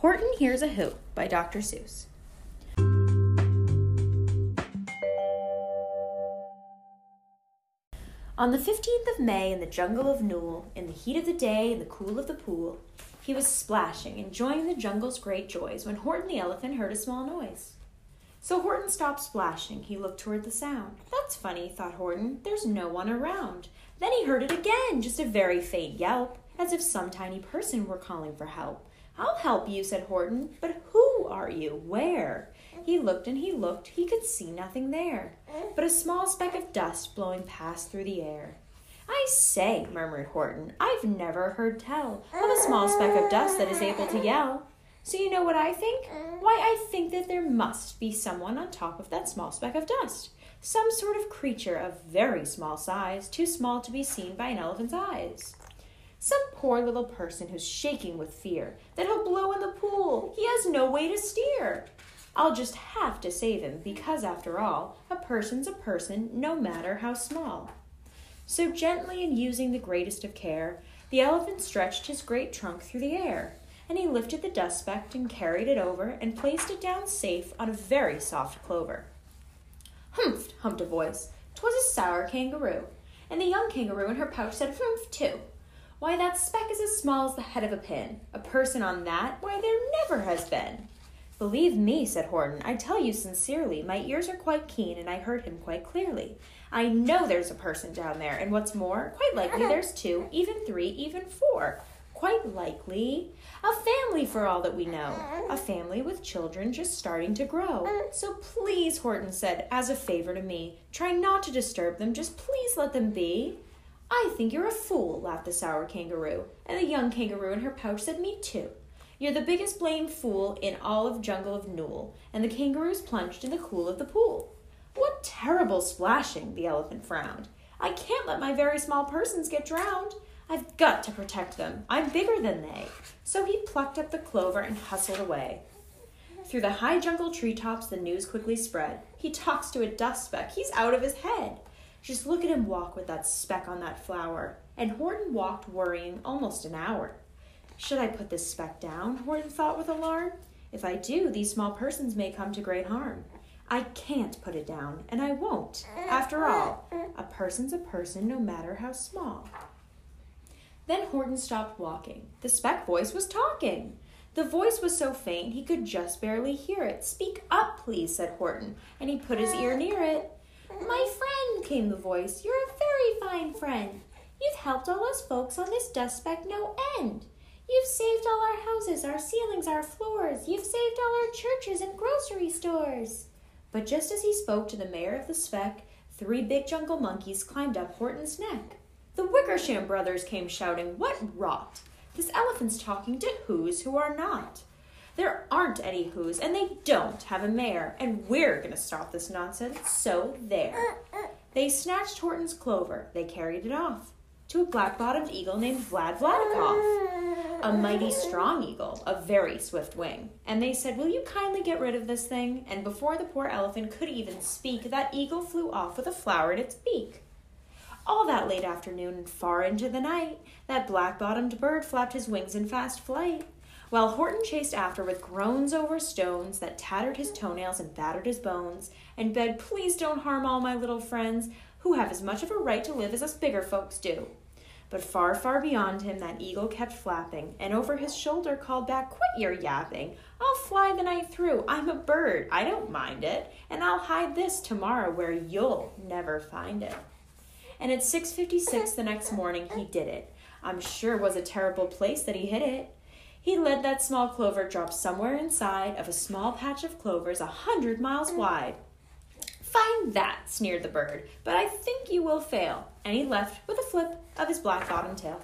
Horton Hears a Who by Dr. Seuss. On the 15th of May in the jungle of Nool, in the heat of the day and the cool of the pool, he was splashing, enjoying the jungle's great joys, when Horton the elephant heard a small noise. So Horton stopped splashing. He looked toward the sound. That's funny, thought Horton. There's no one around. Then he heard it again, just a very faint yelp, as if some tiny person were calling for help. I'll help you, said Horton. But who are you? Where? He looked and he looked. He could see nothing there, but a small speck of dust blowing past through the air. I say, murmured Horton, I've never heard tell of a small speck of dust that is able to yell. So you know what I think? Why, I think that there must be someone on top of that small speck of dust. Some sort of creature of very small size, too small to be seen by an elephant's eyes. Some poor little person who's shaking with fear that he'll blow in the pool. He has no way to steer. I'll just have to save him because, after all, a person's a person no matter how small. So, gently and using the greatest of care, the elephant stretched his great trunk through the air, and he lifted the dust speck and carried it over and placed it down safe on a very soft clover. Humph! hummed a voice. 'Twas a sour kangaroo, and the young kangaroo in her pouch said humph too. Why, that speck is as small as the head of a pin. A person on that? Why, there never has been. Believe me, said Horton, I tell you sincerely, my ears are quite keen and I heard him quite clearly. I know there's a person down there, and what's more, quite likely uh-huh. there's two, even three, even four. Quite likely a family for all that we know. A family with children just starting to grow. So please, Horton said, as a favor to me, try not to disturb them, just please let them be. I think you're a fool, laughed the sour kangaroo, and the young kangaroo in her pouch said, Me too. You're the biggest blamed fool in all of jungle of Nool, and the kangaroos plunged in the cool of the pool. What terrible splashing, the elephant frowned. I can't let my very small persons get drowned. I've got to protect them. I'm bigger than they. So he plucked up the clover and hustled away. Through the high jungle treetops, the news quickly spread. He talks to a dust speck. He's out of his head. Just look at him walk with that speck on that flower. And Horton walked worrying almost an hour. Should I put this speck down? Horton thought with alarm. If I do, these small persons may come to great harm. I can't put it down, and I won't. After all, a person's a person no matter how small. Then Horton stopped walking. The speck voice was talking. The voice was so faint he could just barely hear it. Speak up, please, said Horton, and he put his ear near it. My friend, came the voice, you're a very fine friend. You've helped all us folks on this dust speck no end. You've saved all our houses, our ceilings, our floors. You've saved all our churches and grocery stores. But just as he spoke to the mayor of the speck, three big jungle monkeys climbed up Horton's neck. The Wickersham brothers came shouting, What rot! This elephant's talking to who's who are not. Any who's, and they don't have a mayor, and we're to stop this nonsense, so there. They snatched Horton's clover. They carried it off to a black bottomed eagle named Vlad Vladikoff, a mighty strong eagle, a very swift wing. And they said, Will you kindly get rid of this thing? And before the poor elephant could even speak, that eagle flew off with a flower in its beak. All that late afternoon and far into the night, that black bottomed bird flapped his wings in fast flight while Horton chased after with groans over stones that tattered his toenails and battered his bones, and begged, Please don't harm all my little friends, who have as much of a right to live as us bigger folks do. But far, far beyond him, that eagle kept flapping, and over his shoulder called back, Quit your yapping! I'll fly the night through. I'm a bird. I don't mind it. And I'll hide this tomorrow where you'll never find it. And at 6.56 the next morning, he did it. I'm sure it was a terrible place that he hid it. He let that small clover drop somewhere inside of a small patch of clovers a hundred miles mm. wide. Find that, sneered the bird, but I think you will fail. And he left with a flip of his black bottom tail.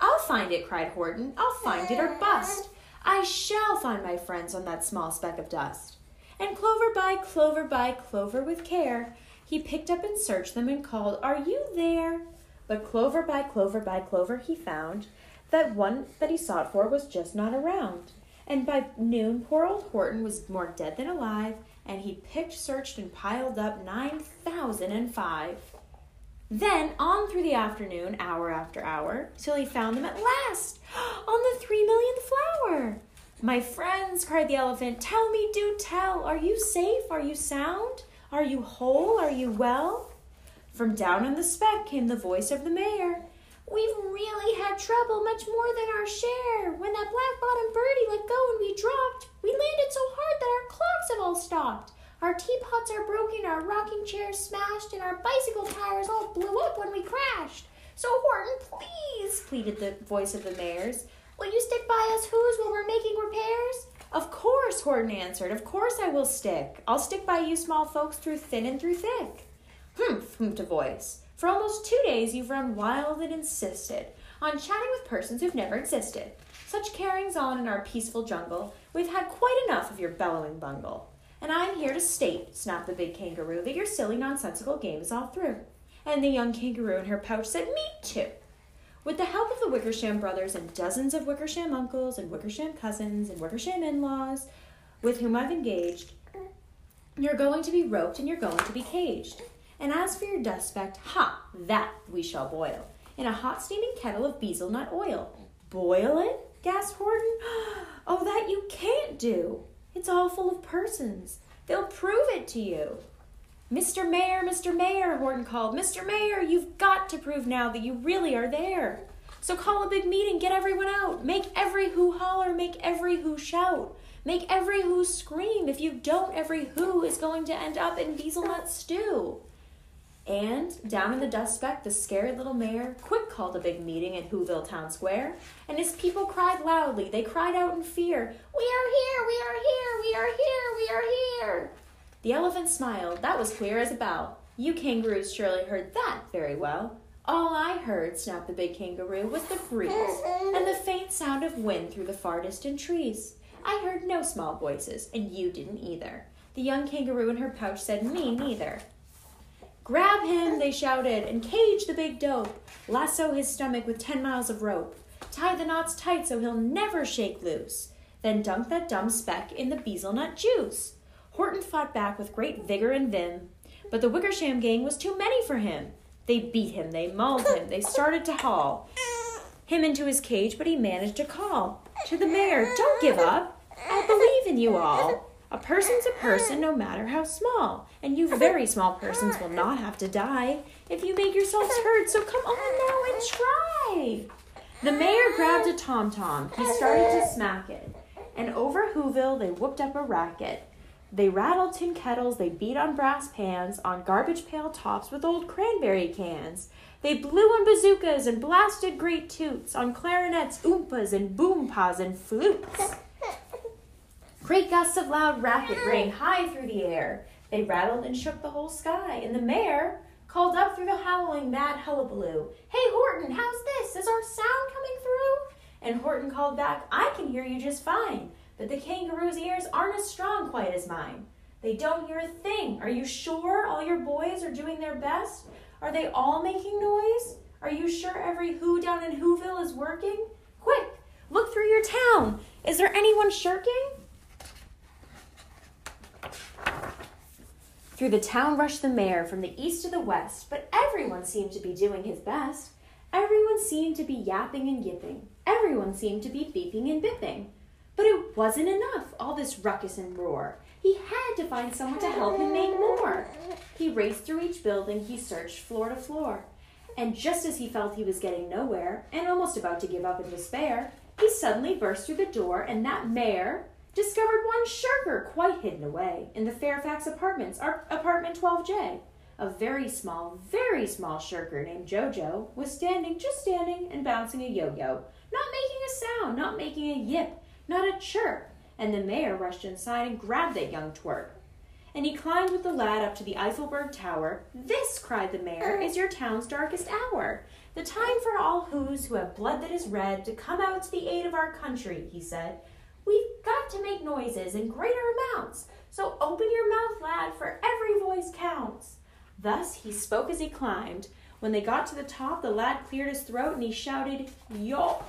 I'll find it, cried Horton. I'll find it or bust. I shall find my friends on that small speck of dust. And clover by clover by clover with care, he picked up and searched them and called, Are you there? But clover by clover by clover he found that one that he sought for was just not around. And by noon, poor old Horton was more dead than alive, and he picked, searched, and piled up 9,005. Then on through the afternoon, hour after hour, till he found them at last on the three millionth flower. My friends, cried the elephant, tell me, do tell. Are you safe? Are you sound? Are you whole? Are you well? From down in the speck came the voice of the mayor. We've really had trouble, much more than our share. When that black bottom birdie let go and we dropped, we landed so hard that our clocks have all stopped. Our teapots are broken, our rocking chairs smashed, and our bicycle tires all blew up when we crashed. So, Horton, please, pleaded the voice of the mayor's, will you stick by us who's while we're making repairs? Of course, Horton answered. Of course I will stick. I'll stick by you small folks through thin and through thick. Humph, humphed a voice. For almost two days you've run wild and insisted on chatting with persons who've never existed. Such carryings on in our peaceful jungle, we've had quite enough of your bellowing bungle. And I'm here to state, snapped the big kangaroo, that your silly nonsensical game is all through. And the young kangaroo in her pouch said, Me too. With the help of the Wickersham brothers and dozens of Wickersham uncles and Wickersham cousins and Wickersham in laws with whom I've engaged, you're going to be roped and you're going to be caged. And as for your dust speck, ha, that we shall boil in a hot steaming kettle of beezle nut oil. Boil it? gasped Horton. Oh, that you can't do. It's all full of persons. They'll prove it to you. Mr. Mayor, Mr. Mayor, Horton called. Mr. Mayor, you've got to prove now that you really are there. So call a big meeting, get everyone out. Make every who holler, make every who shout. Make every who scream. If you don't, every who is going to end up in beezlenut stew. And down in the dust speck, the scared little mayor quick called a big meeting in Whoville Town Square, and his people cried loudly. They cried out in fear, We are here, we are here, we are here, we are here. The elephant smiled. That was clear as a bell. You kangaroos surely heard that very well. All I heard, snapped the big kangaroo, was the breeze and the faint sound of wind through the far distant trees. I heard no small voices, and you didn't either. The young kangaroo in her pouch said, Me neither. Grab him, they shouted, and cage the big dope. Lasso his stomach with ten miles of rope. Tie the knots tight so he'll never shake loose. Then dunk that dumb speck in the beezlenut juice. Horton fought back with great vigor and vim, but the Wickersham gang was too many for him. They beat him, they mauled him, they started to haul him into his cage, but he managed to call to the mayor, Don't give up. I believe in you all. A person's a person no matter how small, and you very small persons will not have to die if you make yourselves heard, so come on now and try. The mayor grabbed a tom tom. He started to smack it. And over Whoville, they whooped up a racket. They rattled tin kettles, they beat on brass pans, on garbage pail tops with old cranberry cans. They blew on bazookas and blasted great toots, on clarinets, oompas, and boompas and flutes. Great gusts of loud racket rang high through the air. They rattled and shook the whole sky, and the mayor called up through the howling mad hullabaloo, Hey Horton, how's this? Is our sound coming through? And Horton called back, I can hear you just fine, but the kangaroo's ears aren't as strong quite as mine. They don't hear a thing. Are you sure all your boys are doing their best? Are they all making noise? Are you sure every who down in Whoville is working? Quick, look through your town. Is there anyone shirking? Through the town rushed the mayor from the east to the west, but everyone seemed to be doing his best. Everyone seemed to be yapping and yipping. Everyone seemed to be beeping and bipping. But it wasn't enough, all this ruckus and roar. He had to find someone to help him make more. He raced through each building, he searched floor to floor. And just as he felt he was getting nowhere, and almost about to give up in despair, he suddenly burst through the door, and that mayor, discovered one shirker quite hidden away in the Fairfax apartments, our apartment 12J. A very small, very small shirker named Jojo was standing, just standing, and bouncing a yo yo, not making a sound, not making a yip, not a chirp. And the mayor rushed inside and grabbed that young twerp. And he climbed with the lad up to the Eiffelberg Tower. This, cried the mayor, is your town's darkest hour. The time for all who's who have blood that is red to come out to the aid of our country, he said. We've to make noises in greater amounts. So open your mouth, lad, for every voice counts. Thus he spoke as he climbed. When they got to the top, the lad cleared his throat and he shouted, Yawp!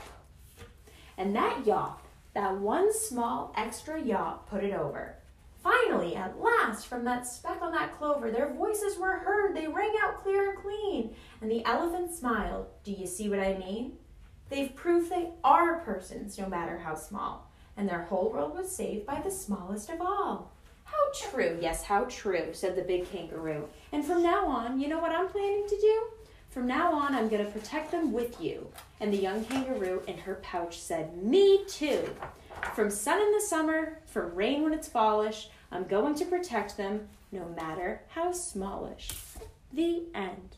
And that yawp, that one small extra yawp, put it over. Finally, at last, from that speck on that clover, their voices were heard. They rang out clear and clean. And the elephant smiled. Do you see what I mean? They've proved they are persons, no matter how small and their whole world was saved by the smallest of all. How true, yes, how true, said the big kangaroo. And from now on, you know what I'm planning to do? From now on, I'm going to protect them with you. And the young kangaroo in her pouch said, Me too. From sun in the summer, from rain when it's fallish, I'm going to protect them, no matter how smallish. The end.